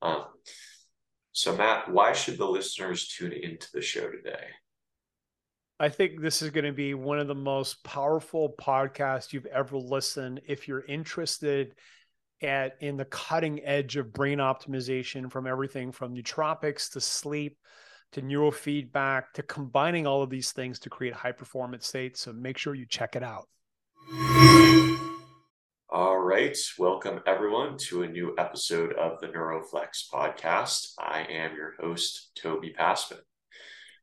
Um, so, Matt, why should the listeners tune into the show today? I think this is going to be one of the most powerful podcasts you've ever listened. If you're interested at in the cutting edge of brain optimization, from everything from nootropics to sleep to neurofeedback to combining all of these things to create high performance states. So make sure you check it out. All right. Welcome, everyone, to a new episode of the Neuroflex podcast. I am your host, Toby Pasman.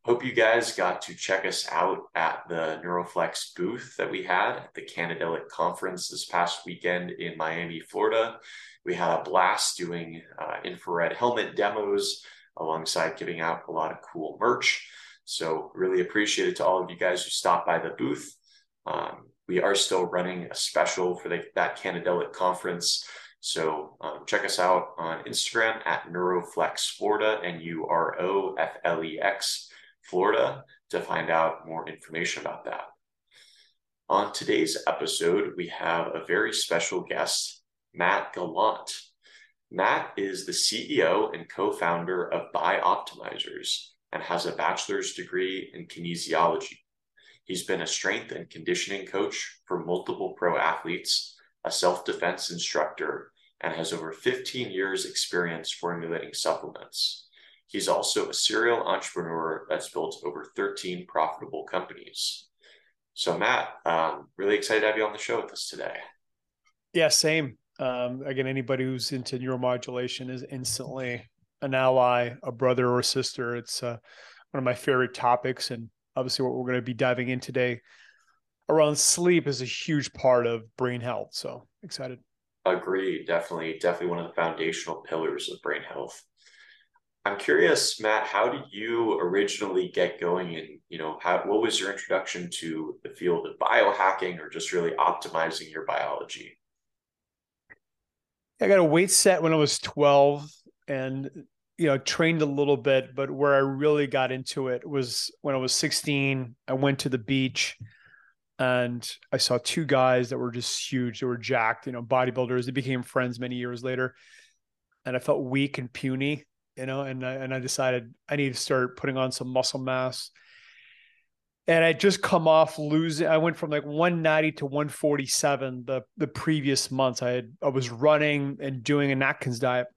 Hope you guys got to check us out at the Neuroflex booth that we had at the Cannadelic Conference this past weekend in Miami, Florida. We had a blast doing uh, infrared helmet demos alongside giving out a lot of cool merch. So, really appreciate it to all of you guys who stopped by the booth. Um, we are still running a special for the, that Cannadelic conference. So um, check us out on Instagram at Neuroflex Florida, N U R O F L E X Florida, to find out more information about that. On today's episode, we have a very special guest, Matt Gallant. Matt is the CEO and co founder of Bioptimizers and has a bachelor's degree in kinesiology. He's been a strength and conditioning coach for multiple pro athletes, a self defense instructor, and has over 15 years' experience formulating supplements. He's also a serial entrepreneur that's built over 13 profitable companies. So, Matt, um, really excited to have you on the show with us today. Yeah, same. Um, again, anybody who's into neuromodulation is instantly an ally, a brother or a sister. It's uh, one of my favorite topics, and obviously what we're going to be diving in today around sleep is a huge part of brain health. So excited. Agree. Definitely, definitely one of the foundational pillars of brain health. I'm curious, Matt, how did you originally get going and, you know, how, what was your introduction to the field of biohacking or just really optimizing your biology? I got a weight set when I was 12 and you know trained a little bit but where i really got into it was when i was 16 i went to the beach and i saw two guys that were just huge they were jacked you know bodybuilders they became friends many years later and i felt weak and puny you know and I, and I decided i need to start putting on some muscle mass and I just come off losing. I went from like 190 to 147 the the previous months. I had I was running and doing an Atkins diet,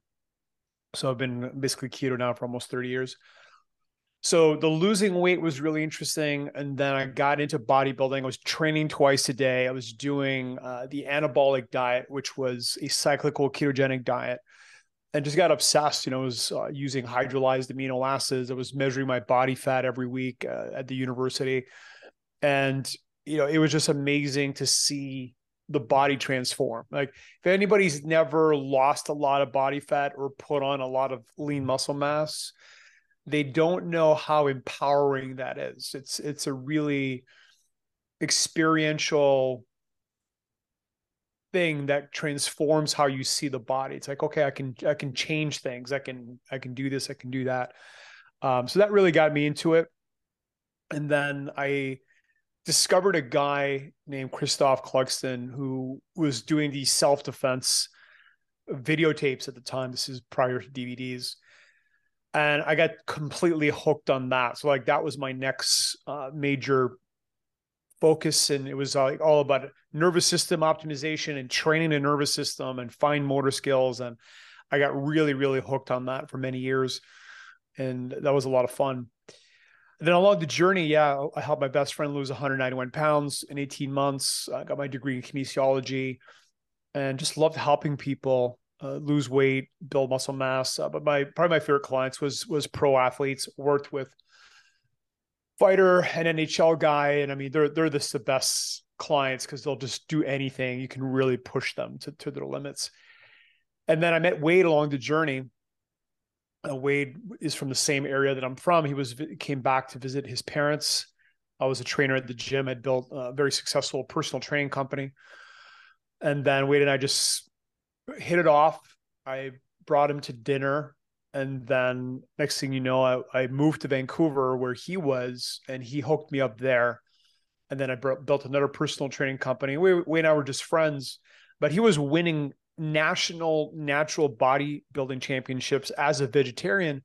so I've been basically keto now for almost 30 years. So the losing weight was really interesting. And then I got into bodybuilding. I was training twice a day. I was doing uh, the anabolic diet, which was a cyclical ketogenic diet, and just got obsessed. You know, I was uh, using hydrolyzed amino acids. I was measuring my body fat every week uh, at the university. And, you know, it was just amazing to see the body transform. Like if anybody's never lost a lot of body fat or put on a lot of lean muscle mass, they don't know how empowering that is. It's it's a really experiential thing that transforms how you see the body. It's like, okay, I can I can change things. I can I can do this, I can do that. Um, so that really got me into it. And then I discovered a guy named Christoph Clugston who was doing these self defense videotapes at the time. This is prior to DVDs. And I got completely hooked on that. So, like, that was my next uh, major focus. And it was uh, like all about nervous system optimization and training the nervous system and fine motor skills. And I got really, really hooked on that for many years. And that was a lot of fun then along the journey, yeah, I helped my best friend lose 191 pounds in 18 months. I got my degree in kinesiology and just loved helping people uh, lose weight, build muscle mass. Uh, but my probably my favorite clients was was pro athletes. Worked with fighter and NHL guy, and I mean they're they're just the best clients because they'll just do anything. You can really push them to to their limits. And then I met Wade along the journey, uh, Wade is from the same area that I'm from. He was came back to visit his parents. I was a trainer at the gym. I'd built a very successful personal training company, and then Wade and I just hit it off. I brought him to dinner, and then next thing you know, I, I moved to Vancouver where he was, and he hooked me up there. And then I built another personal training company. We, Wade and I were just friends, but he was winning national natural bodybuilding championships as a vegetarian.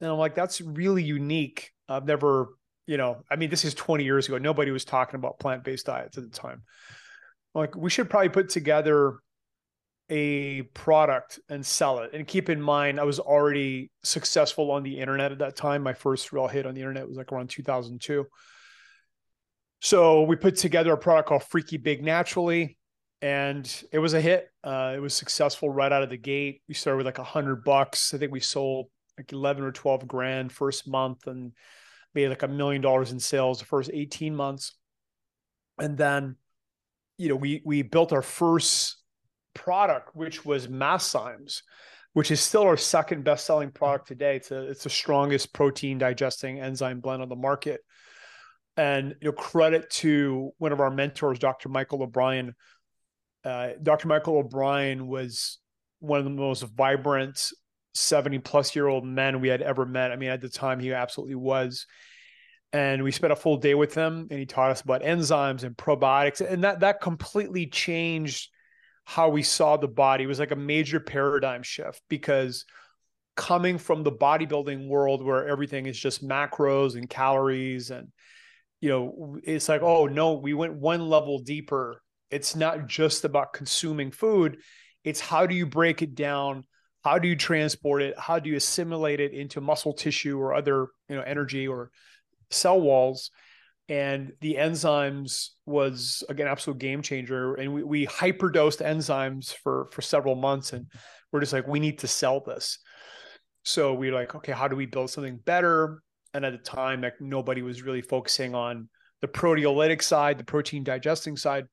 And I'm like, that's really unique. I've never, you know, I mean, this is 20 years ago. Nobody was talking about plant based diets at the time. Like, we should probably put together a product and sell it. And keep in mind, I was already successful on the internet at that time. My first real hit on the internet was like around 2002. So we put together a product called Freaky Big Naturally and it was a hit. Uh, it was successful right out of the gate. We started with like a hundred bucks. I think we sold like eleven or twelve grand first month, and made like a million dollars in sales the first eighteen months. And then, you know, we we built our first product, which was Masszymes, which is still our second best selling product today. It's a, it's the strongest protein digesting enzyme blend on the market. And you know, credit to one of our mentors, Dr. Michael O'Brien uh, Dr. Michael O'Brien was one of the most vibrant 70 plus year old men we had ever met. I mean, at the time, he absolutely was. And we spent a full day with him, and he taught us about enzymes and probiotics, and that that completely changed how we saw the body. It was like a major paradigm shift because coming from the bodybuilding world where everything is just macros and calories and you know it's like oh no we went one level deeper it's not just about consuming food, it's how do you break it down? How do you transport it? How do you assimilate it into muscle tissue or other, you know, energy or cell walls? And the enzymes was again absolute game changer. And we, we hyperdosed enzymes for for several months, and we're just like, we need to sell this. So we are like, okay, how do we build something better? And at the time, like nobody was really focusing on the proteolytic side, the protein digesting side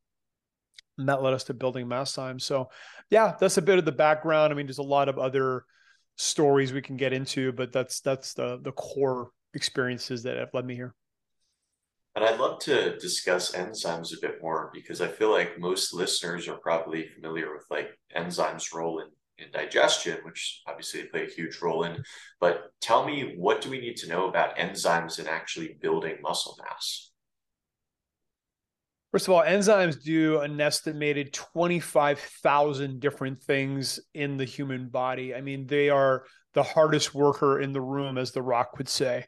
and that led us to building Masszymes. So, yeah, that's a bit of the background. I mean, there's a lot of other stories we can get into, but that's that's the the core experiences that have led me here. And I'd love to discuss enzymes a bit more because I feel like most listeners are probably familiar with like enzymes' role in, in digestion, which obviously they play a huge role in. But tell me, what do we need to know about enzymes in actually building muscle mass? First of all, enzymes do an estimated 25,000 different things in the human body. I mean, they are the hardest worker in the room, as The Rock would say.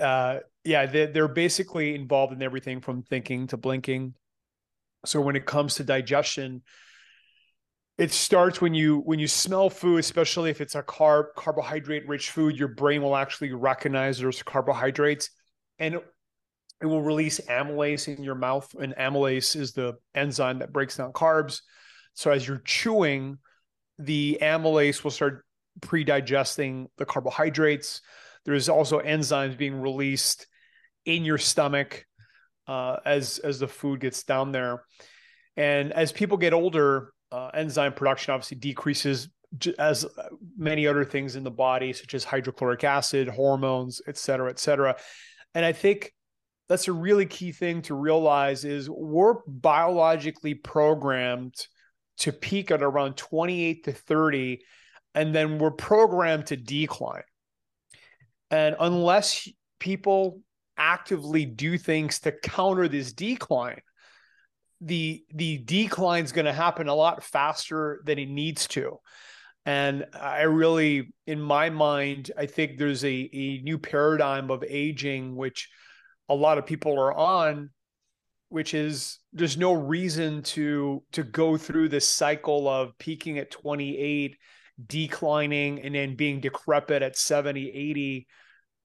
Uh, yeah, they, they're basically involved in everything from thinking to blinking. So when it comes to digestion, it starts when you when you smell food especially if it's a carb carbohydrate rich food your brain will actually recognize there's carbohydrates and it will release amylase in your mouth, and amylase is the enzyme that breaks down carbs. So as you're chewing, the amylase will start pre-digesting the carbohydrates. There's also enzymes being released in your stomach uh, as as the food gets down there. And as people get older, uh, enzyme production obviously decreases as many other things in the body, such as hydrochloric acid, hormones, et cetera, et cetera. And I think that's a really key thing to realize is we're biologically programmed to peak at around 28 to 30 and then we're programmed to decline. And unless people actively do things to counter this decline the the decline is going to happen a lot faster than it needs to. And i really in my mind i think there's a, a new paradigm of aging which a lot of people are on which is there's no reason to to go through this cycle of peaking at 28 declining and then being decrepit at 70 80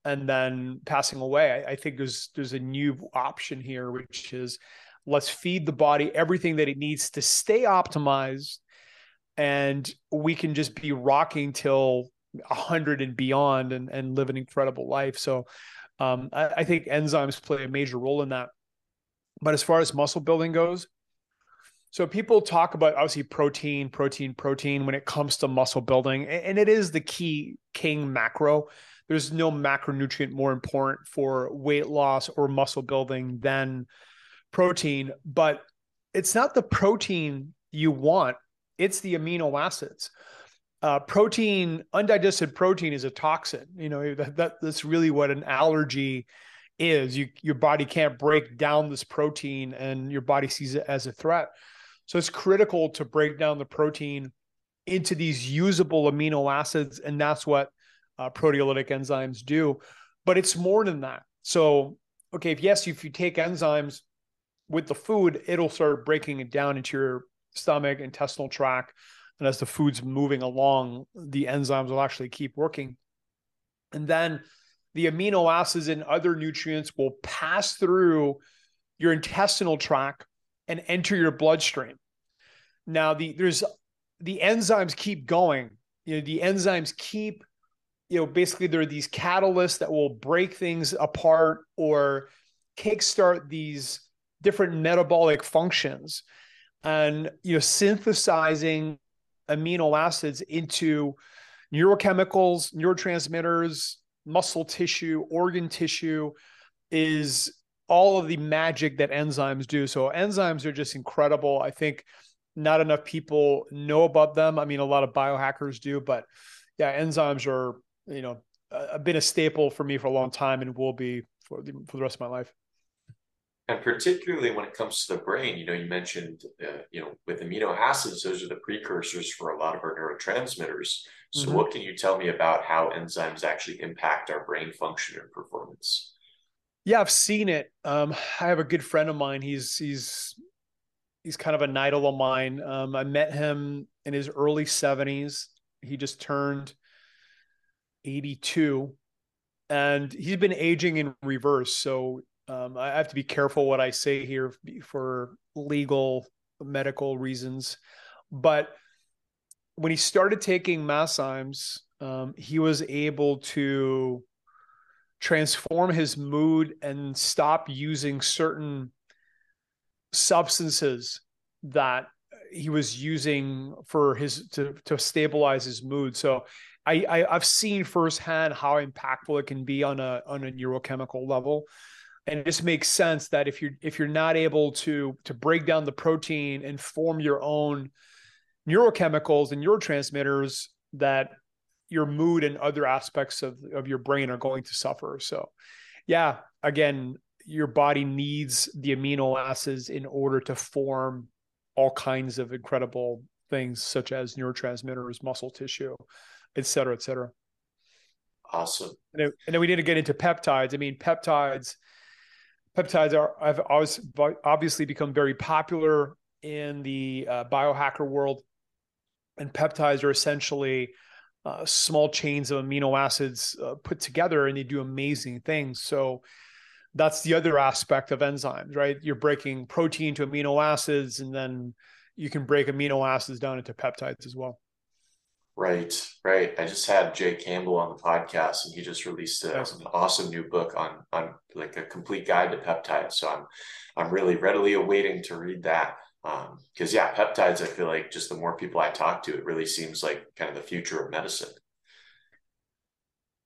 and then passing away. I, I, think there's there's a new option here which is let's feed the body everything that it needs to stay optimized and we can just be rocking till 100 and beyond and, and live an incredible life. So um, I, I think enzymes play a major role in that. But as far as muscle building goes, so people talk about obviously protein, protein, protein when it comes to muscle building, and it is the key king macro. There's no macronutrient more important for weight loss or muscle building than protein, but it's not the protein you want, it's the amino acids uh, protein, undigested protein is a toxin. You know, that, that that's really what an allergy is. You your body can't break down this protein and your body sees it as a threat. So it's critical to break down the protein into these usable amino acids, and that's what uh, proteolytic enzymes do. But it's more than that. So, okay, if yes, if you take enzymes with the food, it'll start breaking it down into your stomach, intestinal tract, and as the food's moving along, the enzymes will actually keep working. And then the amino acids and other nutrients will pass through your intestinal tract and enter your bloodstream. Now the there's the enzymes keep going. You know, the enzymes keep, you know, basically there are these catalysts that will break things apart or kickstart these different metabolic functions and you know synthesizing amino acids into neurochemicals, neurotransmitters, muscle tissue, organ tissue is all of the magic that enzymes do. So enzymes are just incredible. I think not enough people know about them. I mean, a lot of biohackers do, but yeah, enzymes are, you know, a, been a staple for me for a long time and will be for the, for the rest of my life. And particularly when it comes to the brain, you know, you mentioned, uh, you know, with amino acids, those are the precursors for a lot of our neurotransmitters. So, mm-hmm. what can you tell me about how enzymes actually impact our brain function and performance? Yeah, I've seen it. Um, I have a good friend of mine. He's he's he's kind of an idol of mine. Um, I met him in his early seventies. He just turned eighty-two, and he's been aging in reverse. So um, I have to be careful what I say here for legal medical reasons. But when he started taking masszymes, um, he was able to transform his mood and stop using certain substances that he was using for his to to stabilize his mood. So I, I have seen firsthand how impactful it can be on a on a neurochemical level and it just makes sense that if you're if you're not able to to break down the protein and form your own neurochemicals and neurotransmitters that your mood and other aspects of, of your brain are going to suffer. So yeah again your body needs the amino acids in order to form all kinds of incredible things such as neurotransmitters muscle tissue et cetera et cetera. Awesome. And then, and then we need to get into peptides. I mean peptides peptides are have always obviously become very popular in the uh, biohacker world, and peptides are essentially uh, small chains of amino acids uh, put together, and they do amazing things. So that's the other aspect of enzymes, right? You're breaking protein to amino acids, and then you can break amino acids down into peptides as well. Right, right. I just had Jay Campbell on the podcast, and he just released a, an awesome new book on on like a complete guide to peptides. So I'm I'm really readily awaiting to read that. Because um, yeah, peptides. I feel like just the more people I talk to, it really seems like kind of the future of medicine.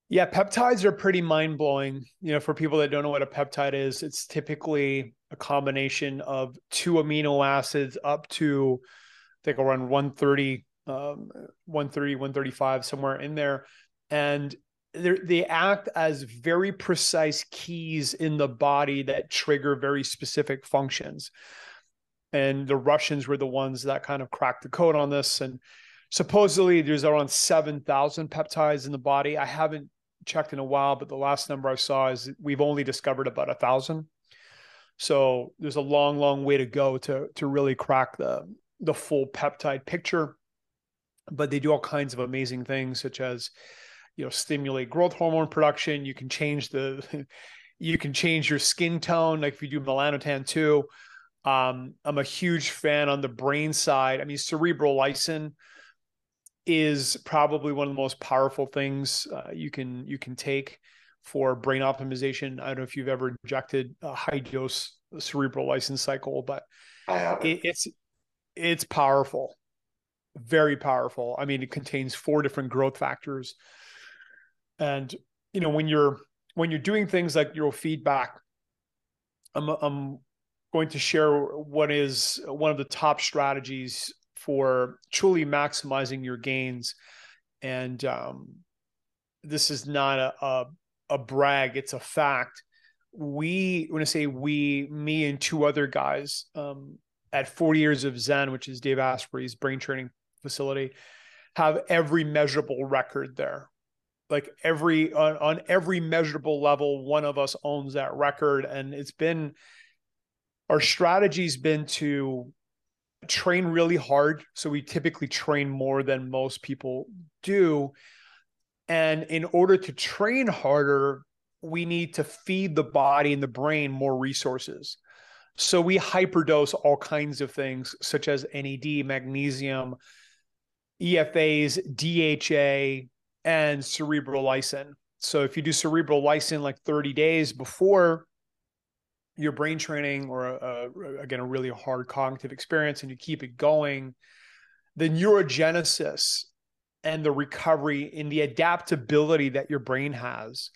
Yeah, peptides are pretty mind blowing. You know, for people that don't know what a peptide is, it's typically a combination of two amino acids up to I think around 130 um, 130, 135, somewhere in there. And they act as very precise keys in the body that trigger very specific functions. And the Russians were the ones that kind of cracked the code on this. And supposedly there's around 7,000 peptides in the body. I haven't checked in a while, but the last number I saw is we've only discovered about a thousand. So there's a long, long way to go to to really crack the the full peptide picture but they do all kinds of amazing things such as you know stimulate growth hormone production. You can change the you can change your skin tone like if you do melanotan II. Um, i'm a huge fan on the brain side. I mean Cerebrolysin is probably one of the most powerful things uh, you can you can take for brain optimization. I don't know if you've ever injected a high dose Cerebrolysin cycle but it, it's it's powerful very powerful. I mean, it contains four different growth factors. And you know, when you're when you're doing things like neurofeedback, I'm I'm going to share what is one of the top strategies for truly maximizing your gains. And um, this is not a, a, a brag; it's a fact. We, when I say we, me and two other guys um, at 40 Years of Zen, which is Dave Asprey's brain training facility. have every measurable record there. Like every on, on every measurable level, one of us owns that record. And it's been our strategy's been to train really hard. So we typically train more than most people do. And in order to train harder, we need to feed the body and the brain more resources. So we hyperdose all kinds of things, such as NAD, magnesium, EFAs, DHA, and Cerebrolysin. So if you do Cerebrolysin like 30 days before your brain training or a, a, again a really hard cognitive experience and you keep it going, the neurogenesis and the recovery in the adaptability that your brain has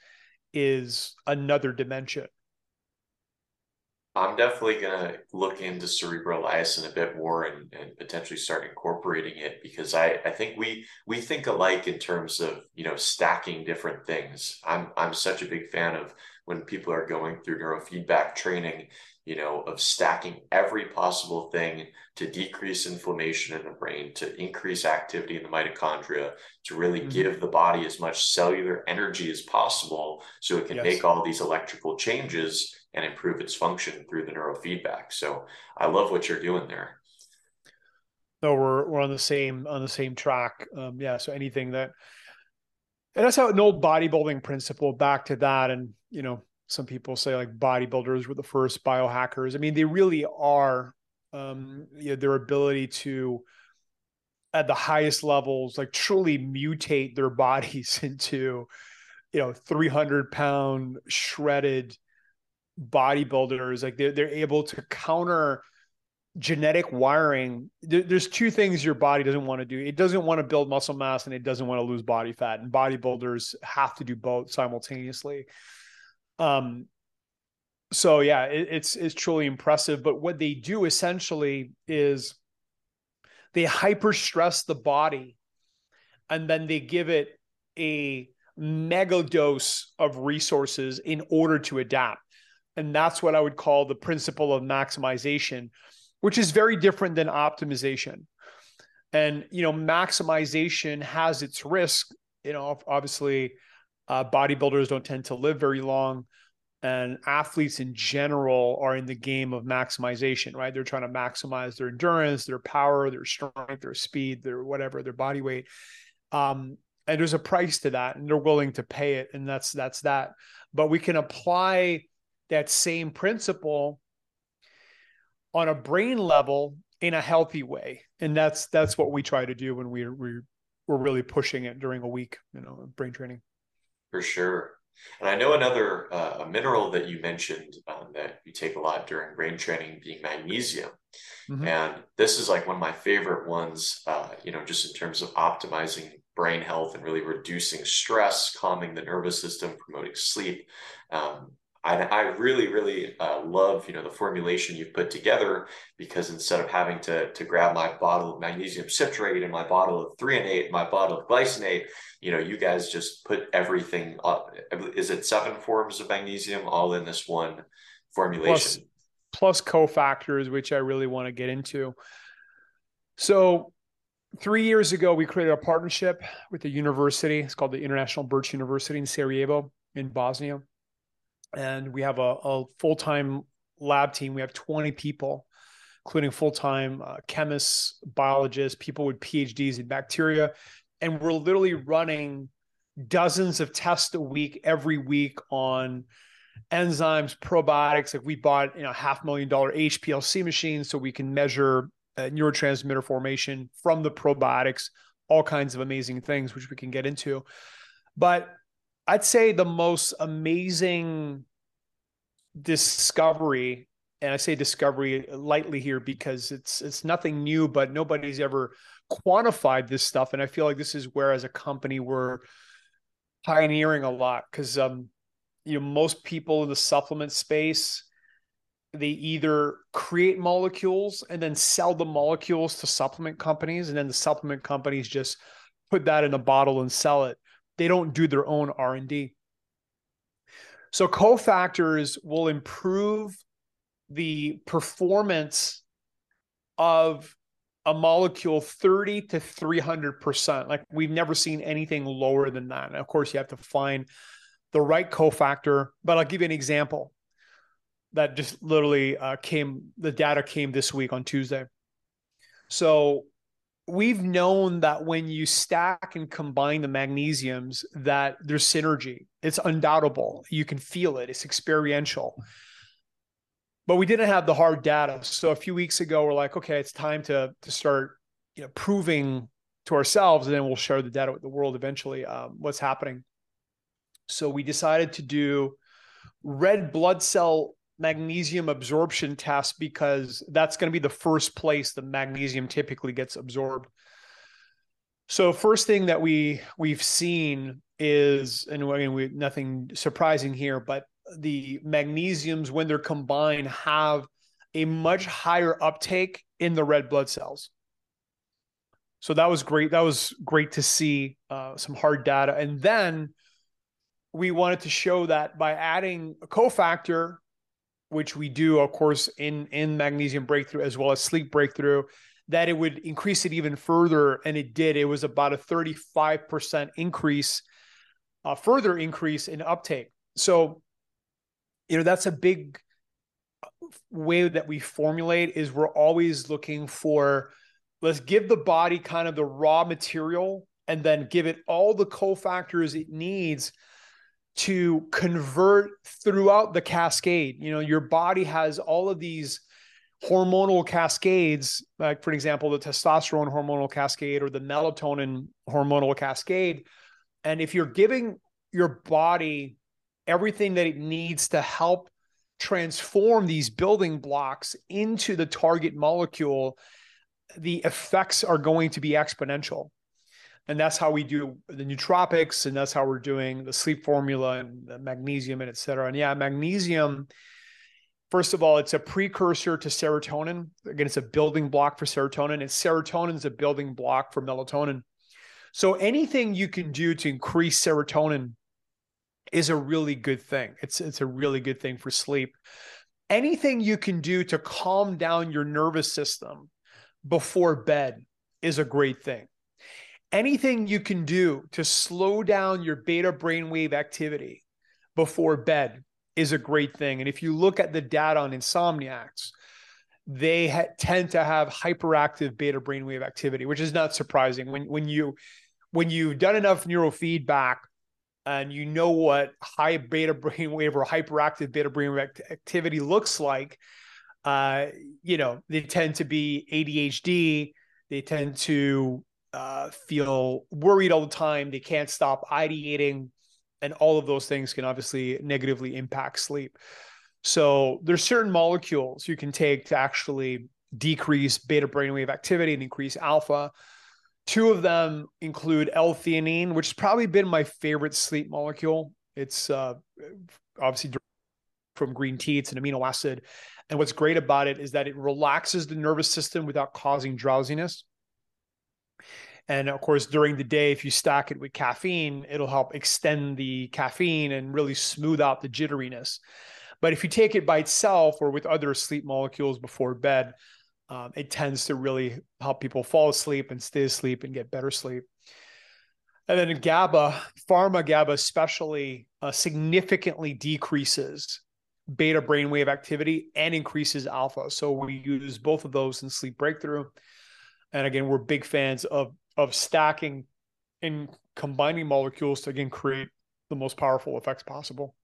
is another dimension. I'm definitely going to look into cerebral a bit more and, and potentially start incorporating it because I, I think we we think alike in terms of you know stacking different things. I'm I'm such a big fan of when people are going through neurofeedback training, you know, of stacking every possible thing to decrease inflammation in the brain, to increase activity in the mitochondria, to really mm-hmm. give the body as much cellular energy as possible so it can yes. make all these electrical changes and improve its function through the neurofeedback. So I love what you're doing there. No, we're we're on the same on the same track. Um, yeah. So anything that, and that's how an old bodybuilding principle. Back to that, and you know, some people say like bodybuilders were the first biohackers. I mean, they really are. Um, you know, their ability to at the highest levels, like truly mutate their bodies into, you know, 300 pound shredded bodybuilders like they're, they're able to counter genetic wiring there, there's two things your body doesn't want to do. It doesn't want to build muscle mass and it doesn't want to lose body fat and bodybuilders have to do both simultaneously. Um so yeah it, it's it's truly impressive but what they do essentially is they hyper stress the body and then they give it a mega dose of resources in order to adapt. And that's what I would call the principle of maximization, which is very different than optimization. And, you know, maximization has its risk. You know, obviously, uh, bodybuilders don't tend to live very long. And athletes in general are in the game of maximization, right? They're trying to maximize their endurance, their power, their strength, their speed, their whatever, their body weight. Um, and there's a price to that, and they're willing to pay it, and that's that's that. But we can apply that same principle on a brain level in a healthy way. And that's that's what we try to do when we we we're really pushing it during a week you know brain training. For sure. And i know another uh, a mineral that you mentioned um, that you take a lot during brain training being magnesium. Mm-hmm. and this is like one of my favorite ones uh, you know just in terms of optimizing brain health and really reducing stress calming the nervous system promoting sleep um, I, I really, really uh, love, you know, the formulation you've put together because instead of having to, to grab my bottle of magnesium citrate and my bottle of threonate, my bottle of glycinate, you know, you guys just put everything up. Is it seven forms of magnesium all in this one formulation? Plus, plus cofactors, which I really want to get into. So three years ago, we created a partnership with the university. It's called the International Burch University in Sarajevo in Bosnia and we have a, a full time lab team. We have 20 people, including full time uh, chemists, biologists, people with PhDs in bacteria. And we're literally running dozens of tests a week, every week on enzymes, probiotics. Like we bought, you know, half million dollar HPLC machine so we can measure uh, neurotransmitter formation from the probiotics, all kinds of amazing things, which we can get into. But I'd say the most amazing discovery, and I say discovery lightly here because it's it's nothing new, but nobody's ever quantified this stuff. And I feel like this is where, as a company, we're pioneering a lot because um, you know most people in the supplement space they either create molecules and then sell the molecules to supplement companies and then the supplement companies just put that in a bottle and sell it they don't do their own r&d so cofactors will improve the performance of a molecule 30 to 300%. Like we've never seen anything lower than that. And of course, you have to find the right cofactor. But I'll give you an example that just literally uh, came, the data came this week on Tuesday. So we've known that when you stack and combine the magnesiums that there's synergy. It's undoubtable. You can feel it. It's experiential. But we didn't have the hard data. So a few weeks ago we're like okay it's time to to start you know proving to ourselves and then we'll share the data with the world eventually um, what's happening. So we decided to do red blood cell magnesium absorption test because that's going to be the first place the magnesium typically gets absorbed. So first thing that we we've seen is, and again, we nothing surprising here, but the magnesiums when they're combined have a much higher uptake in the red blood cells. So that was great. That was great to see uh, some hard data, and then we wanted to show that by adding a cofactor which we do, of course, in in magnesium breakthrough as well as sleep breakthrough, that it would increase it even further, and it did. It was about a 35% increase, a further increase in uptake. So, you know, that's a big uh, way that we formulate is we're always looking for let's give the body kind of the raw material and then give it all the cofactors it needs to convert throughout the cascade. You know, your body has all of these hormonal cascades, like for example, the testosterone hormonal cascade or the melatonin hormonal cascade. And if you're giving your body everything that it needs to help transform these building blocks into the target molecule, the effects are going to be exponential and that's how we do the nootropics and that's how we're doing the sleep formula and the magnesium and et cetera. And yeah magnesium first of all it's a precursor to serotonin. Again it's a building block for serotonin and serotonin is a building block for melatonin. So anything you can do to increase serotonin is a really good thing. It's it's a really good thing for sleep. Anything you can do to calm down your nervous system before bed is a great thing anything you can do to slow down your beta brainwave activity before bed is a great thing. And if you look at the data on insomniacs, they ha- tend to have hyperactive beta brainwave activity, which is not surprising. When when you when you've done enough neurofeedback and you know what high beta brainwave or hyperactive beta brainwave activity looks like, uh, you know they tend to be ADHD. They tend to uh, feel worried all the time. They can't stop ideating, and all of those things can obviously negatively impact sleep. So there's certain molecules you can take to actually decrease beta brainwave activity and increase alpha. Two of them include L-theanine, which has probably been my favorite sleep molecule. It's uh, obviously from green tea. It's an amino acid. And what's great about it is that it relaxes the nervous system without causing drowsiness. And of course, during the day, if you stack it with caffeine, it'll help extend the caffeine and really smooth out the jitteriness. But if you take it by itself or with other sleep molecules before bed, um, it tends to really help people fall asleep and stay asleep and get better sleep. And then GABA, pharma GABA especially, uh, significantly decreases beta brainwave activity and increases alpha. So we use both of those in sleep breakthrough. And again, we're big fans of of stacking and combining molecules to again create the most powerful effects possible.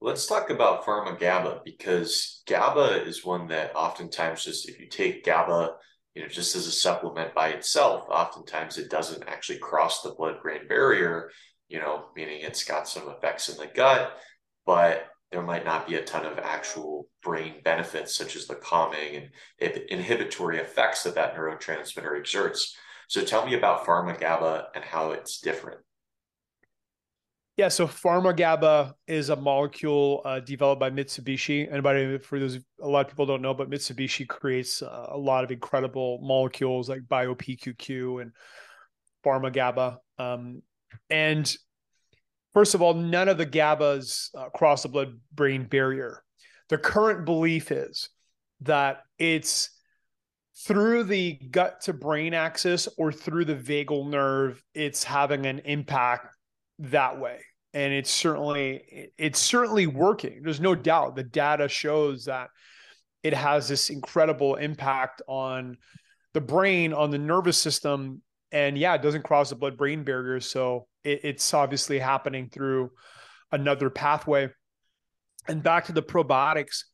Let's talk about pharma GABA because GABA is one that oftentimes just if you take GABA, you know, just as a supplement by itself, oftentimes it doesn't actually cross the blood-brain barrier, you know, meaning it's got some effects in the gut, but there might not be a ton of actual brain benefits such as the calming and inhibitory effects that that neurotransmitter exerts. So tell me about pharma GABA and how it's different. Yeah, so pharma GABA is a molecule uh, developed by Mitsubishi. Anybody, for those, a lot of people don't know, but Mitsubishi creates uh, a lot of incredible molecules like BioPQQ and pharma GABA. Um, and first of all, none of the GABAs uh, cross the blood-brain barrier. The current belief is that it's through the gut to brain axis or through the vagal nerve, it's having an impact that way. And it's certainly it's certainly working. There's no doubt. The data shows that it has this incredible impact on the brain, on the nervous system. And yeah, it doesn't cross the blood brain barrier. So it, it's obviously happening through another pathway. And back to the probiotics.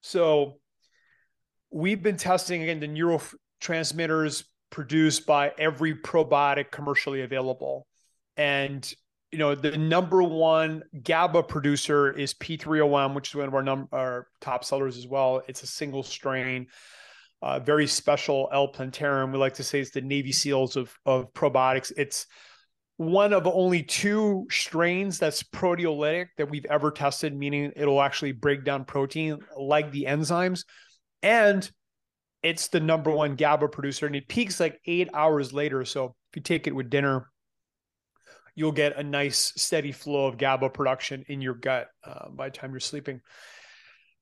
So we've been testing again the neurotransmitters produced by every probiotic commercially available. And you know, the number one GABA producer is P3OM, which is one of our num- our top sellers as well. It's a single strain, uh, very special L-plantarum. We like to say it's the Navy SEALs of of probiotics. It's one of only two strains that's proteolytic that we've ever tested, meaning it'll actually break down protein like the enzymes. And it's the number one GABA producer, and it peaks like eight hours later. So if you take it with dinner, you'll get a nice steady flow of GABA production in your gut uh, by the time you're sleeping.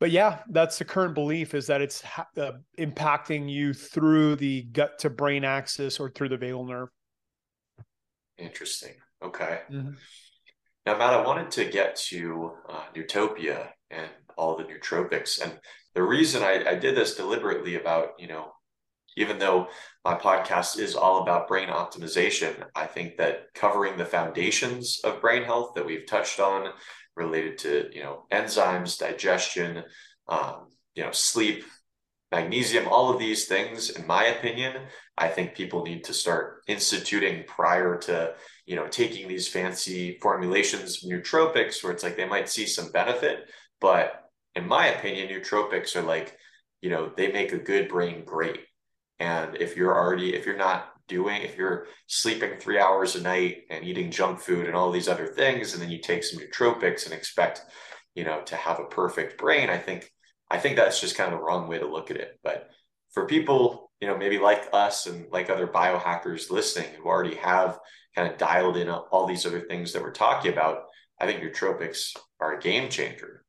But yeah, that's the current belief is that it's ha- uh, impacting you through the gut to brain axis or through the vagal nerve. Interesting. Okay. Mm-hmm. Now, Matt, I wanted to get to uh, Nootopia and all the nootropics. And the reason I, I did this deliberately about, you know, even though my podcast is all about brain optimization, I think that covering the foundations of brain health that we've touched on related to, you know, enzymes, digestion, um, you know, sleep, magnesium, all of these things, in my opinion, I think people need to start instituting prior to, you know, taking these fancy formulations, nootropics, where it's like they might see some benefit. But in my opinion, nootropics are like, you know, they make a good brain great. And if you're already, if you're not doing, if you're sleeping three hours a night and eating junk food and all these other things, and then you take some nootropics and expect, you know, to have a perfect brain, I think I think that's just kind of the wrong way to look at it. But for people, you know, maybe like us and like other biohackers listening who already have kind of dialed in all these other things that we're talking about, I think nootropics are a game changer.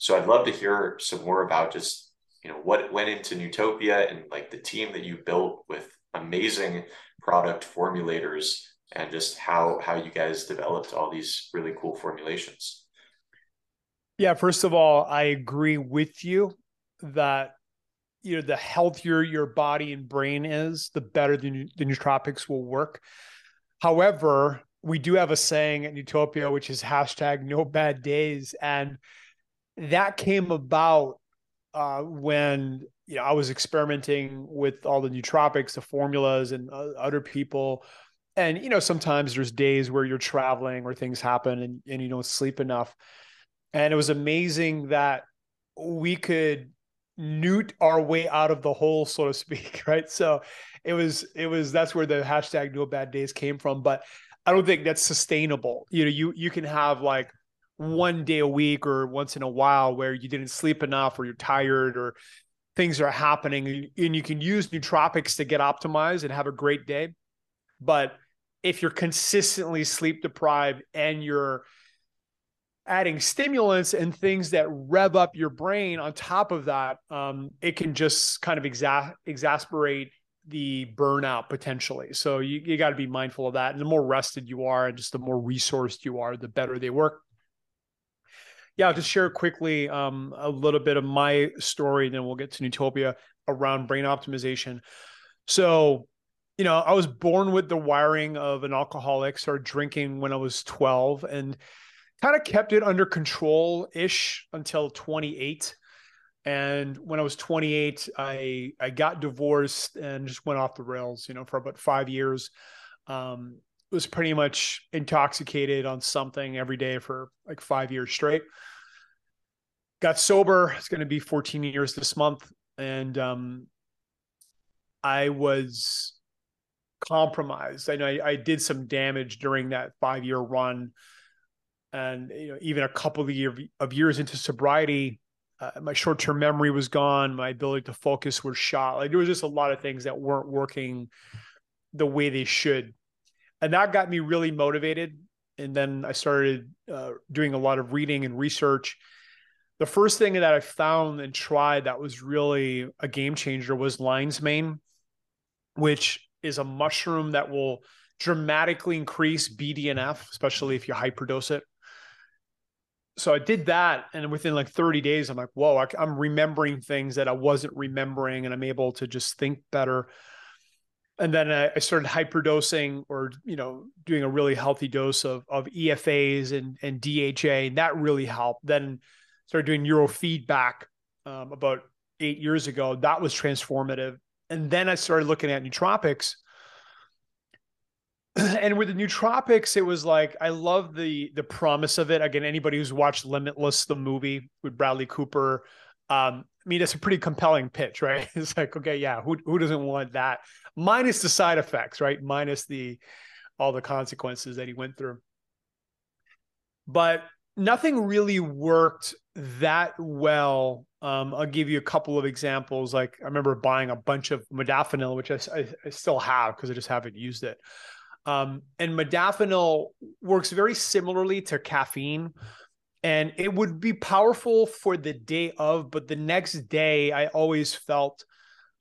So I'd love to hear some more about just, you know, what went into Nootopia and like the team that you built with amazing product formulators and just how how you guys developed all these really cool formulations. Yeah, first of all, I agree with you that you know the healthier your body and brain is, the better the, the nootropics will work. However, we do have a saying at Nootopia, which is hashtag no bad days. And that came about uh, when you know I was experimenting with all the nootropics, the formulas, and uh, other people. And you know, sometimes there's days where you're traveling or things happen and, and you don't sleep enough. And it was amazing that we could newt our way out of the hole, so to speak. Right. So it was, it was, that's where the hashtag no bad days came from. But I don't think that's sustainable. You know, you, you can have like one day a week or once in a while where you didn't sleep enough or you're tired or things are happening and you can use nootropics to get optimized and have a great day. But if you're consistently sleep deprived and you're adding stimulants and things that rev up your brain on top of that, um, it can just kind of exa- exasperate the burnout potentially. So you, you got to be mindful of that. And the more rested you are and just the more resourced you are, the better they work. Yeah, I'll just share quickly um, a little bit of my story, then we'll get to Nootopia around brain optimization. So, you know, I was born with the wiring of an alcoholic, started drinking when I was 12. And kind of kept it under control ish until 28 and when i was 28 i i got divorced and just went off the rails you know for about five years um was pretty much intoxicated on something every day for like five years straight. Got sober. It's going to be 14 years this month. And um i was compromised. I know I, I did some damage during that five year run. And you know even a couple of, year, of years into sobriety uh, my short-term memory was gone. My ability to focus was shot. Like there was just a lot of things that weren't working the way they should and that got me really motivated and then i started uh, doing a lot of reading and research the first thing that I found and tried that was really a game changer was lion's mane, which is a mushroom that will dramatically increase BDNF, especially if you hyperdose it. So I did that, and within like 30 days, I'm like, whoa, I, I'm remembering things that I wasn't remembering, and I'm able to just think better. And then I, I started hyperdosing, or you know, doing a really healthy dose of of EFAs and and DHA, and that really helped. Then started doing neurofeedback um, about eight years ago. That was transformative. And then I started looking at nootropics. and with the nootropics, it was like I love the the promise of it. Again, anybody who's watched Limitless, the movie with Bradley Cooper, um, I mean, it's a pretty compelling pitch, right? It's like, okay, yeah, who who doesn't want that? Minus the side effects, right? Minus the all the consequences that he went through. But nothing really worked that well. Um, I'll give you a couple of examples. Like I remember buying a bunch of modafinil, which I, I, I still have because I just haven't used it. Um, and modafinil works very similarly to caffeine, and it would be powerful for the day of, but the next day I always felt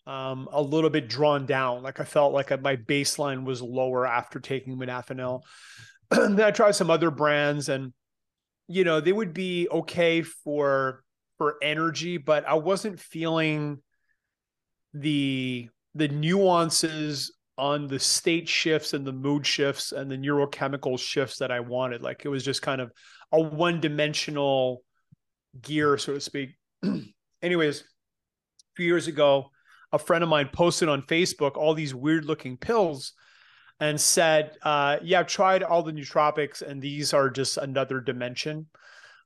um, a little bit drawn down. Like I felt like my baseline was lower after taking modafinil. then I tried some other brands and you know, they would be okay for for energy, but I wasn't feeling the the nuances on the state shifts and the mood shifts and the neurochemical shifts that I wanted. Like it was just kind of a one dimensional gear, so to speak. Anyways, a few years ago, a friend of mine posted on Facebook all these weird looking pills and said, uh, "Yeah, I've tried all the nootropics, and these are just another dimension."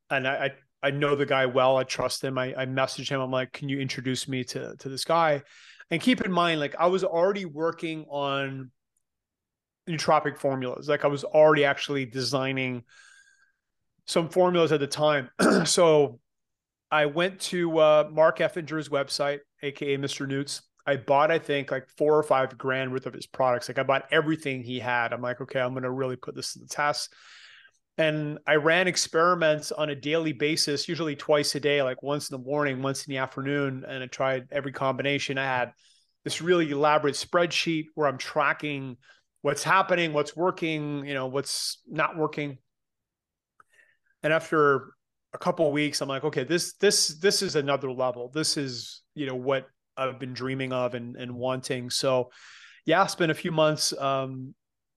And I, I, I know the guy well. I trust him. I, I messaged him. I'm like, "Can you introduce me to to this guy?" And keep in mind, like I was already working on nootropic formulas. Like I was already actually designing some formulas at the time. so I went to uh, Mark Effinger's website, aka Mr. Newts, I bought, I think, like four or five grand worth of his products. Like I bought everything he had. I'm like, okay, I'm to really put this to the test. And I ran experiments on a daily basis, usually twice a day, like once in the morning, once in the afternoon. And I tried every combination. I had this really elaborate spreadsheet where I'm tracking what's happening, what's working, you know, what's not working. And after a couple weeks, I'm like, okay, this this this is another level. This is, you know, what I've been dreaming of and, and wanting. So, yeah, it's been a few months um,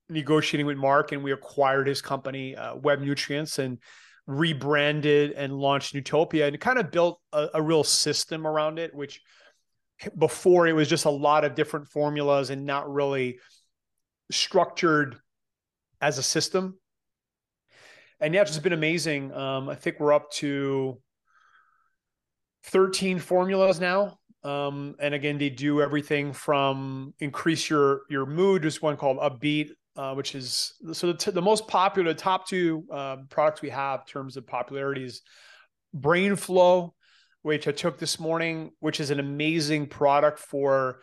negotiating with Mark, and we acquired his company, uh, Web Nutrients, and rebranded and launched Nootopia, and kind of built a, a real system around it. Which before it was just a lot of different formulas and not really structured as a system. And yeah, it's just been amazing. Um, I think we're up to 13 formulas now um, and again, they do everything from increase your your mood. There's one called Upbeat, uh, which is so the, t- the most popular, top two uh, products we have in terms of popularity is Brain Flow, which I took this morning, which is an amazing product for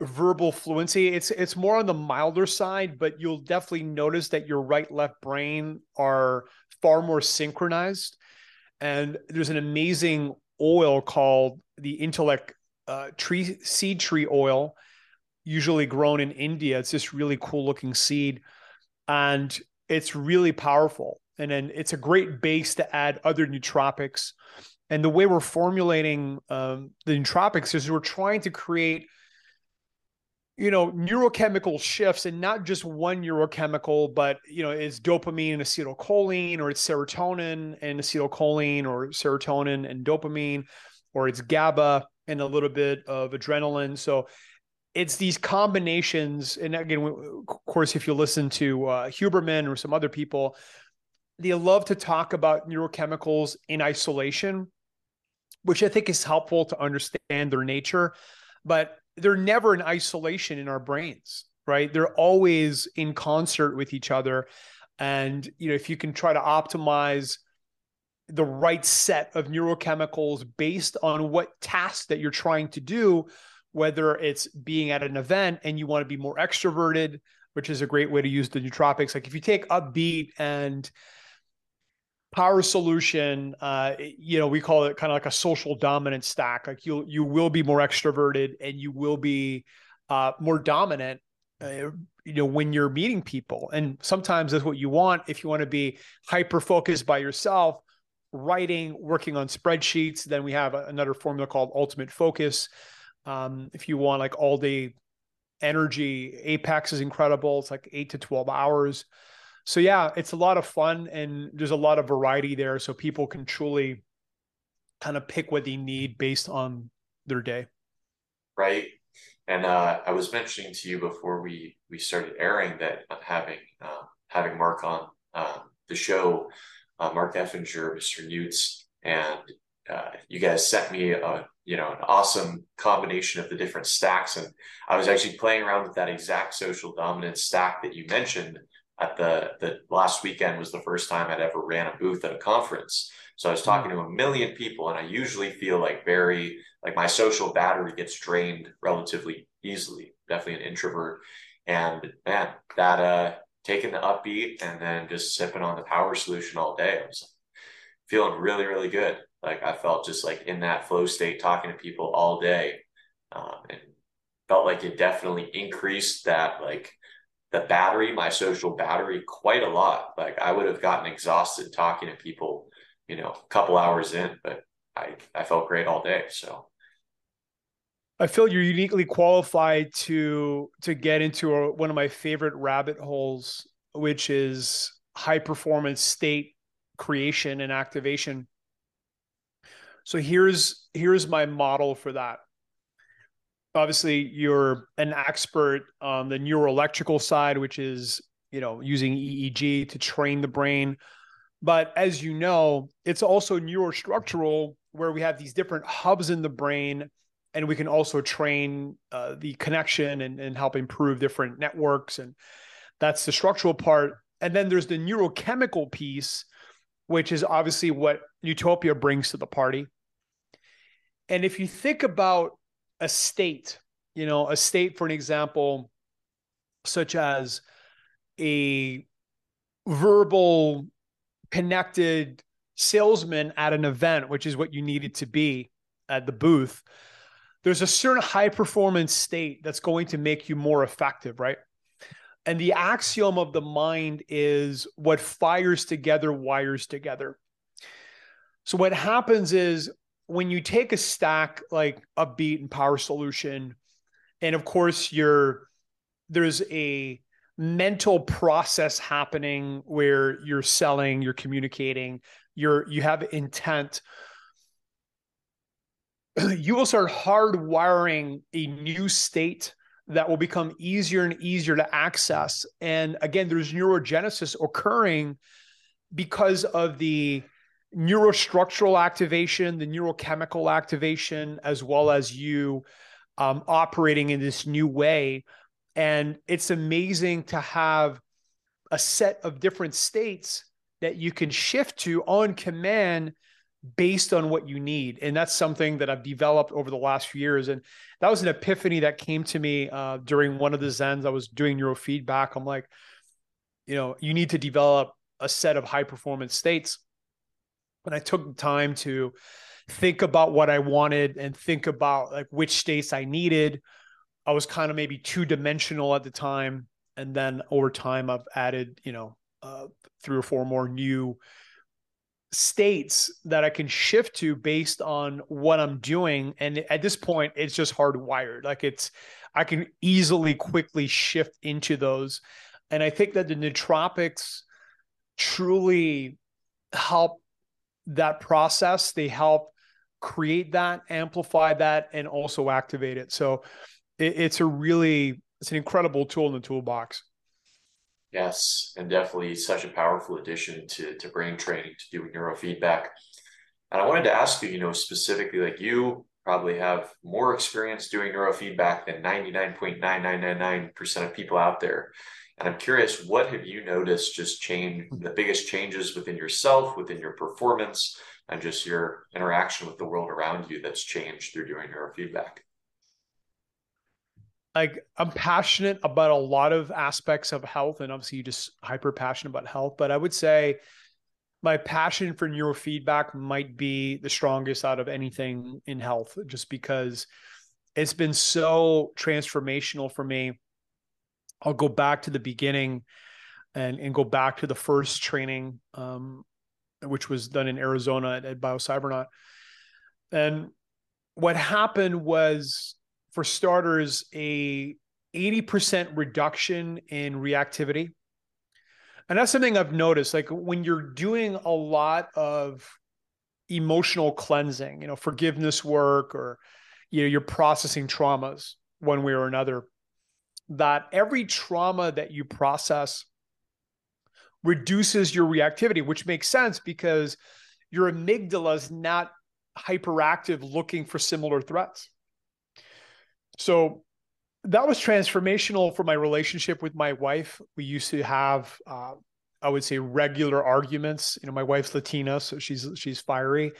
verbal fluency. It's it's more on the milder side, but you'll definitely notice that your right left brain are far more synchronized. And there's an amazing oil called the intellect uh, tree seed tree oil, usually grown in India. It's this really cool looking seed, and it's really powerful. And then it's a great base to add other nootropics. And the way we're formulating um, the nootropics is we're trying to create you know neurochemical shifts and not just one neurochemical but you know it's dopamine and acetylcholine or it's serotonin and acetylcholine or serotonin and dopamine or it's GABA and a little bit of adrenaline. So it's these combinations. And again, of course, if you listen to uh, Huberman or some other people, they love to talk about neurochemicals in isolation, which I think is helpful to understand their nature. But they're never in isolation in our brains, right? They're always in concert with each other. And you know, if you can try to optimize the right set of neurochemicals based on what task that you're trying to do, whether it's being at an event and you want to be more extroverted, which is a great way to use the nootropics. Like if you take upbeat and power solution uh, you know we call it kind of like a social dominant stack. Like you'll you will be more extroverted and you will be uh, more dominant uh, you know when you're meeting people. And sometimes that's what you want. If you want to be hyper focused by yourself writing working on spreadsheets then we have another formula called ultimate focus um, if you want like all day energy apex is incredible it's like 8 to 12 hours so yeah, it's a lot of fun and there's a lot of variety there, so people can truly kind of pick what they need based on their day. Right. And uh, I was mentioning to you before we we started airing that having uh, having Mark on um, the show, uh, Mark Effinger, Mr. Newts, and uh, you guys sent me a you know an awesome combination of the different stacks, and I was actually playing around with that exact social dominance stack that you mentioned at the the last weekend was the first time I'd ever ran a booth at a conference. So I was talking to a million people, and I usually feel like very like my social battery gets drained relatively easily. Definitely an introvert, and man, that uh taking the upbeat and then just sipping on the power solution all day, I was feeling really really good. Like I felt just like in that flow state, talking to people all day, um, and felt like it definitely increased that like the battery, my social battery, quite a lot. Like I would have gotten exhausted talking to people, you know, a couple hours in, but I I felt great all day. So I feel you're uniquely qualified to to get into a, one of my favorite rabbit holes, which is high performance state creation and activation. So here's here's my model for that obviously you're an expert on the neuroelectrical side, which is, you know, using EEG to train the brain. But as you know, it's also neurostructural where we have these different hubs in the brain and we can also train uh, the connection and, and help improve different networks. And that's the structural part. And then there's the neurochemical piece, which is obviously what Nootopia brings to the party. And if you think about a state, you know, a state, for an example, such as a verbal connected salesman at an event, which is what you needed to be at the booth, there's a certain high performance state that's going to make you more effective, right? And the axiom of the mind is what fires together wires together. So what happens is when you take a stack like Upbeat and Power Solution, and of course you're there's a mental process happening where you're selling, you're communicating, you're you have intent. You will start hardwiring a new state that will become easier and easier to access. And again, there's neurogenesis occurring because of the neurostructural activation, the neurochemical activation, as well as you um, operating in this new way. And it's amazing to have a set of different states that you can shift to on command based on what you need. And that's something that I've developed over the last few years. And that was an epiphany that came to me uh, during one of the Zens. I was doing neurofeedback. I'm like, you know, you need to develop a set of high performance states and I took time to think about what I wanted and think about like which states I needed. I was kind of maybe two dimensional at the time. And then over time, I've added, you know, uh, three or four more new states that I can shift to based on what I'm doing. And at this point, it's just hardwired. Like it's, I can easily, quickly shift into those. And I think that the nootropics truly help that process. They help create that, amplify that, and also activate it. So it, it's a really it's an incredible tool in the toolbox. Yes, and definitely such a powerful addition to to brain training to doing neurofeedback. And I wanted to ask you, you know, specifically like you probably have more experience doing neurofeedback than 99.9999% of people out there. And I'm curious, what have you noticed just change the biggest changes within yourself, within your performance, and just your interaction with the world around you that's changed through doing neurofeedback? Like I'm passionate about a lot of aspects of health, and obviously you just hyper passionate about health. But I would say my passion for neurofeedback might be the strongest out of anything in health, just because it's been so transformational for me. I'll go back to the beginning and, and go back to the first training, um, which was done in Arizona at, at BioCybernaut. And what happened was, for starters, a 80% reduction in reactivity and that's something I've noticed. Like when you're doing a lot of emotional cleansing, you know, forgiveness work, or you know, you're processing traumas one way or another, that every trauma that you process reduces your reactivity, which makes sense because your amygdala is not hyperactive looking for similar threats. So that was transformational for my relationship with my wife. We used to have, uh, I would say, regular arguments. You know, my wife's Latina, so she's she's fiery,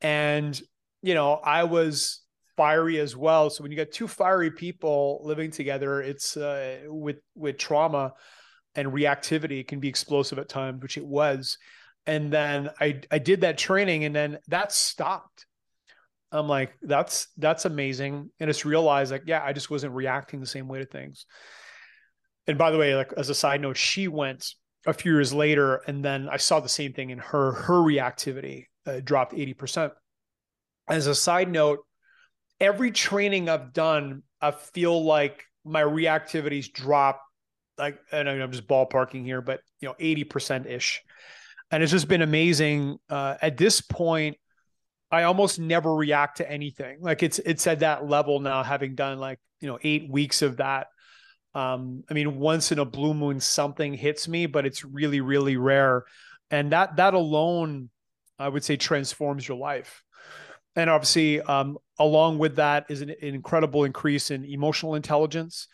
and you know, I was fiery as well. So when you get two fiery people living together, it's uh, with with trauma and reactivity, it can be explosive at times, which it was. And then I I did that training, and then that stopped I'm like, that's that's amazing. And it's realized like, yeah, I just wasn't reacting the same way to things. And by the way, like as a side note, she went a few years later, and then I saw the same thing in her. Her reactivity uh, dropped 80%. As a side note, every training I've done, I feel like my reactivities drop like and I'm just ballparking here, but you know, 80% ish. And it's just been amazing. Uh, at this point, I almost never react to anything. Like it's it's at that level now, having done like you know eight weeks of that. Um, I mean, once in a blue moon, something hits me, but it's really really rare, and that that alone, I would say, transforms your life. And obviously, um, along with that is an, incredible increase in emotional intelligence.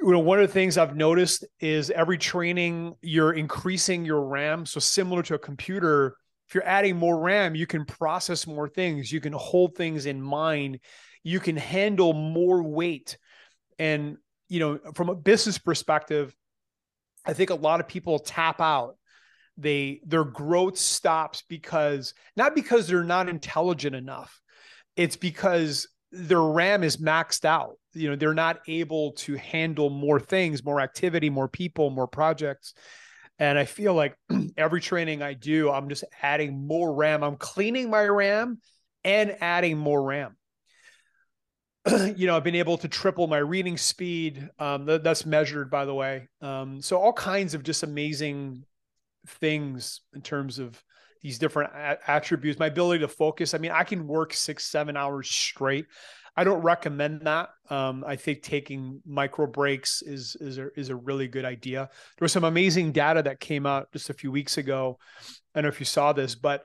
You know, one of the things I've noticed is every training you're increasing your RAM. So similar to a computer, if you're adding more RAM, you can process more things, you can hold things in mind, you can handle more weight. And, you know, from a business perspective, I think a lot of people tap out. They their growth stops because not because they're not intelligent enough. It's because their RAM is maxed out. You know, they're not able to handle more things, more activity, more people, more projects. And I feel like every training I do, I'm just adding more RAM. I'm cleaning my RAM and adding more RAM. you know, I've been able to triple my reading speed. Um, th- that's measured, by the way. Um, so all kinds of just amazing things in terms of these different attributes. My ability to focus. I mean, I can work six, seven hours straight. I don't recommend that. Um, I think taking micro breaks is is a, is a really good idea. There was some amazing data that came out just a few weeks ago. I don't know if you saw this, but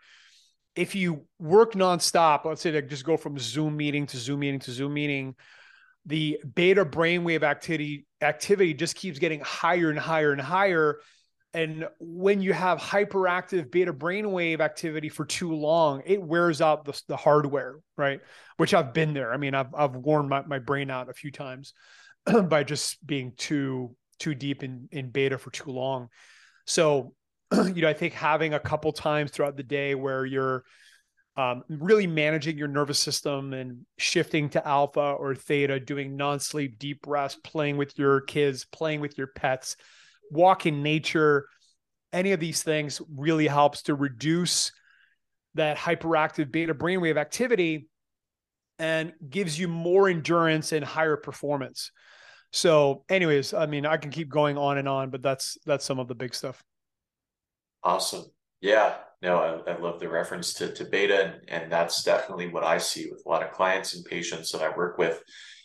if you work nonstop, let's say like just go from Zoom meeting to Zoom meeting to Zoom meeting, the beta brainwave activity activity just keeps getting higher and higher and higher and when you have hyperactive beta brainwave activity for too long, it wears out the, the hardware, right? Which I've been there. I mean, I've I've worn my, my brain out a few times by just being too too deep in in beta for too long. So, you know, I think having a couple times throughout the day where you're um, really managing your nervous system and shifting to alpha or theta, doing non-sleep, deep rest, playing with your kids, playing with your pets, walk in nature, any of these things really helps to reduce that hyperactive beta brainwave activity and gives you more endurance and higher performance. So, anyways, I mean, I can keep going on and on, but that's that's some of the big stuff. Awesome. Yeah. No, I, I love the reference to, to beta, and, and that's definitely what I see with a lot of clients and patients that I work with.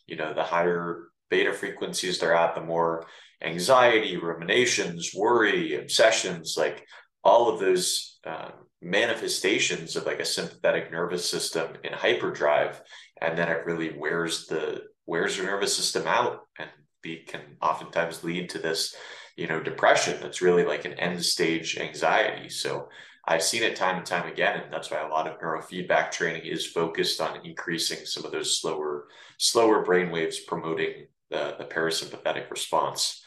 You know, the higher beta frequencies they're at, the more anxiety, ruminations, worry, obsessions, like all of those uh, manifestations of like a sympathetic nervous system in hyperdrive, and then it really wears the wears your nervous system out, and be can oftentimes lead to this, you know, depression that's really like an end stage anxiety. So I've seen it time and time again, and that's why a lot of neurofeedback training is focused on increasing some of those slower, slower brain waves, promoting the, the parasympathetic response.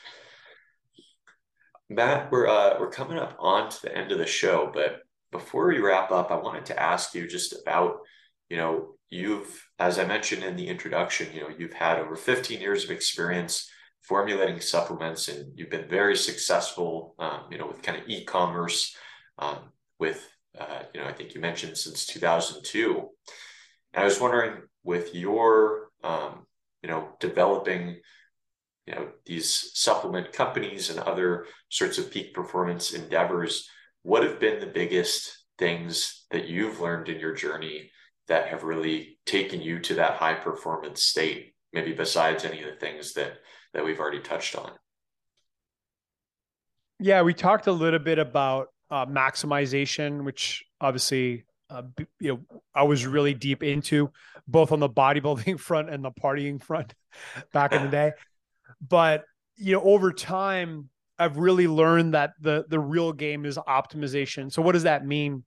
Matt, we're uh, we're coming up on to the end of the show, but before we wrap up, I wanted to ask you just about, you know, you've, as I mentioned in the introduction, you know, you've had over 15 years of experience formulating supplements, and you've been very successful, um, you know, with kind of e-commerce, um, with, uh, you know, I think you mentioned since 2002. And I was wondering, with your, um, you know, developing you know these supplement companies and other sorts of peak performance endeavors what have been the biggest things that you've learned in your journey that have really taken you to that high performance state? Maybe besides any of the things that that we've already touched on. Yeah we talked a little bit about uh, maximization which obviously uh, you know i was really deep into both on the bodybuilding front and the partying front back in the day but you know, over time, I've really learned that the the real game is optimization. So what does that mean?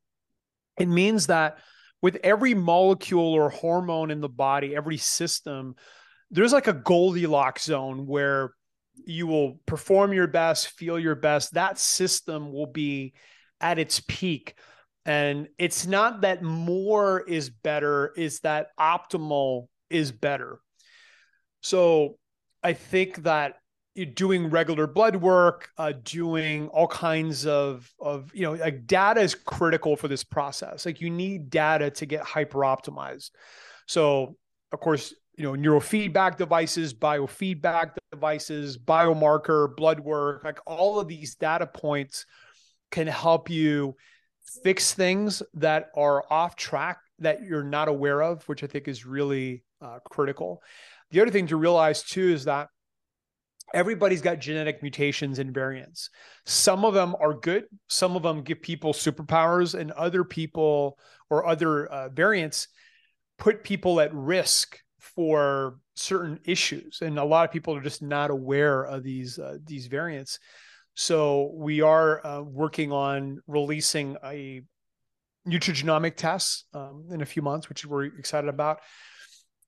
It means that with every molecule or hormone in the body, every system, there's like a Goldilocks zone where you will perform your best, feel your best. That system will be at its peak. And it's not that more is better, is that optimal is better. So I think that doing regular blood work, uh, doing all kinds of of you know like data is critical for this process. Like you need data to get hyper optimized. So of course you know neurofeedback devices, biofeedback devices, biomarker, blood work, like all of these data points can help you fix things that are off track that you're not aware of, which I think is really uh, critical. The other thing to realize too is that everybody's got genetic mutations and variants. Some of them are good, some of them give people superpowers, and other people or other uh, variants put people at risk for certain issues. And a lot of people are just not aware of these uh, these variants. So we are uh, working on releasing a nutrigenomic test um, in a few months, which we're excited about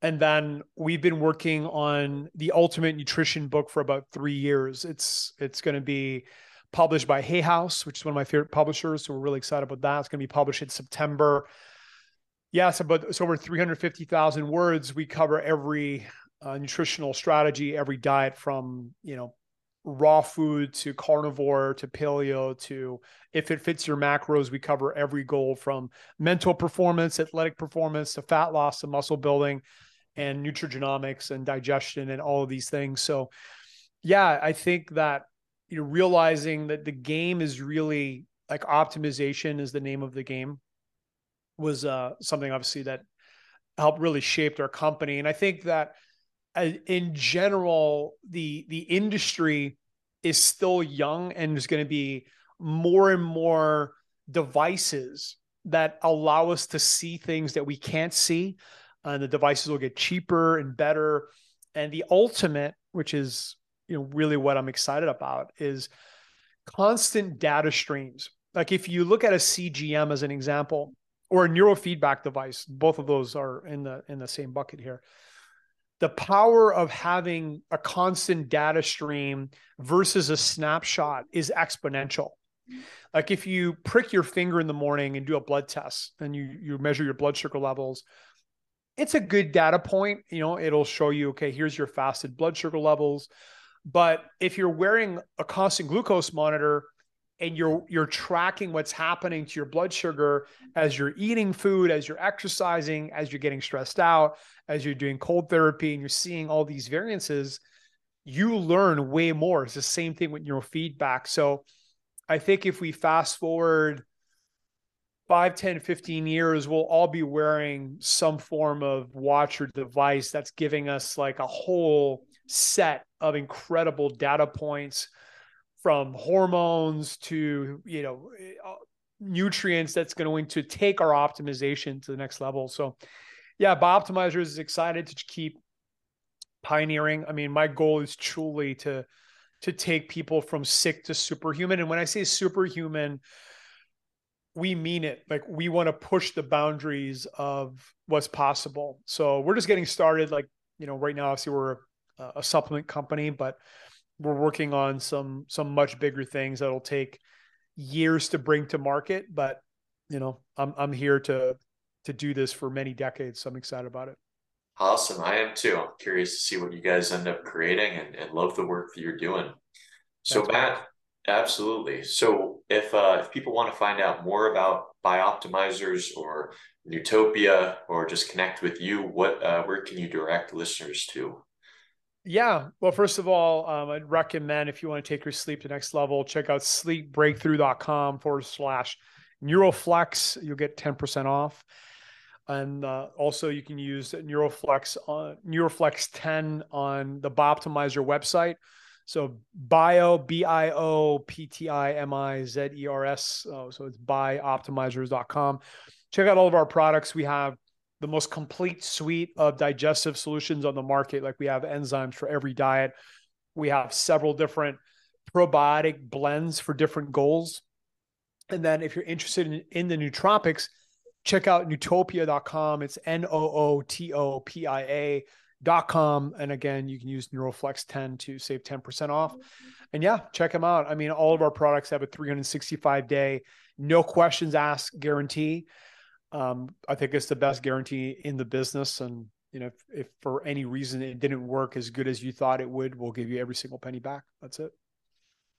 and then we've been working on the ultimate nutrition book for about three years. It's it's going to be published by hay house which is one of my favorite publishers so we're really excited about that. It's going to be published in september. Yes about it's over 350000 words. We cover every uh, nutritional strategy every diet from you know raw food to carnivore to paleo to if it fits your macros we cover every goal from mental performance athletic performance to fat loss to muscle building and nutrigenomics and digestion and all of these things. So, yeah, I think that you know realizing that the game is really like optimization is the name of the game was uh, something obviously that helped really shaped our company. And I think that uh, in general, the the industry is still young and there's going to be more and more devices that allow us to see things that we can't see and the devices will get cheaper and better. And the ultimate, which is you know really what I'm excited about, is constant data streams. Like if you look at a CGM as an example, or a neurofeedback device, both of those are in the in the same bucket here. The power of having a constant data stream versus a snapshot is exponential. Like if you prick your finger in the morning and do a blood test and you you measure your blood sugar levels, it's a good data point. You know, it'll show you, okay, here's your fasted blood sugar levels. But if you're wearing a constant glucose monitor and you're you're tracking what's happening to your blood sugar as you're eating food, as you're exercising, as you're getting stressed out, as you're doing cold therapy, and you're seeing all these variances, you learn way more. It's the same thing with neurofeedback. So I think if we fast forward 5 10 15 years we'll all be wearing some form of watch or device that's giving us like a whole set of incredible data points from hormones to you know uh, nutrients that's going to take our optimization to the next level. So yeah bioptimizers is excited to keep pioneering. I mean my goal is truly to to take people from sick to superhuman. And when i say superhuman we mean it. Like we want to push the boundaries of what's possible. So we're just getting started. Like, you know, right now, obviously we're a, a supplement company, but we're working on some some much bigger things that'll take years to bring to market, but you know, I'm I'm here to to do this for many decades. So I'm excited about it. Awesome. I am too. I'm curious to see what you guys end up creating and, and love the work that you're doing. So That's Matt, absolutely. So if uh, if people want to find out more about Bioptimizers or Nootopia or just connect with you, what uh, where can you direct listeners to? Yeah. Well, first of all, um, I'd recommend if you want to take your sleep to next level, check out sleepbreakthrough.com forward slash neuroflex. You'll get 10% off. And uh, also, you can use Neuroflex on Neuroflex 10 on the Bioptimizer website. So bio B I O P T I M I Z E R S. Uh, so it's bioptimizers.com. Check out all of our products. We have the most complete suite of digestive solutions on the market. Like we have enzymes for every diet. We have several different probiotic blends for different goals. And then if you're interested in, in the nootropics, check out nootopia.com. It's N O O T O P I A.com. And again, you can use Neuroflex 10 to save 10% off. And yeah, check them out. I mean, all of our products have a 365 day, no questions asked guarantee. Um, I think it's the best guarantee in the business. And, you know, if, if for any reason it didn't work as good as you thought it would, we'll give you every single penny back. That's it.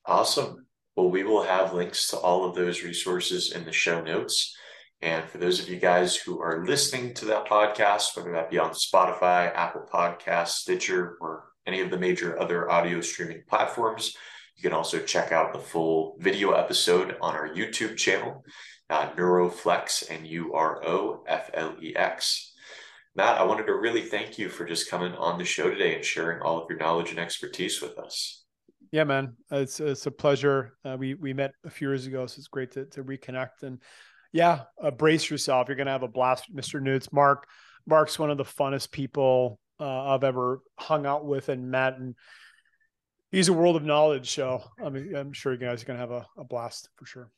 Awesome. Well, we will have links to all of those resources in the show notes. And for those of you guys who are listening to that podcast, whether that be on Spotify, Apple Podcasts, Stitcher, or any of the major other audio streaming platforms, you can also check out the full video episode on our YouTube channel, uh, Neuroflex, and U R O F L E X. Matt, I wanted to really thank you for just coming on the show today and sharing all of your knowledge and expertise with us. Yeah, man, it's it's a pleasure. Uh, we we met a few years ago, so it's great to to reconnect. And yeah, uh, brace yourself. You're gonna have a blast, Mr. Newts. Mark, Mark's one of the funnest people uh, I've ever hung out with and met, and he's a world of knowledge. So I'm I'm sure you guys are gonna have a, a blast for sure.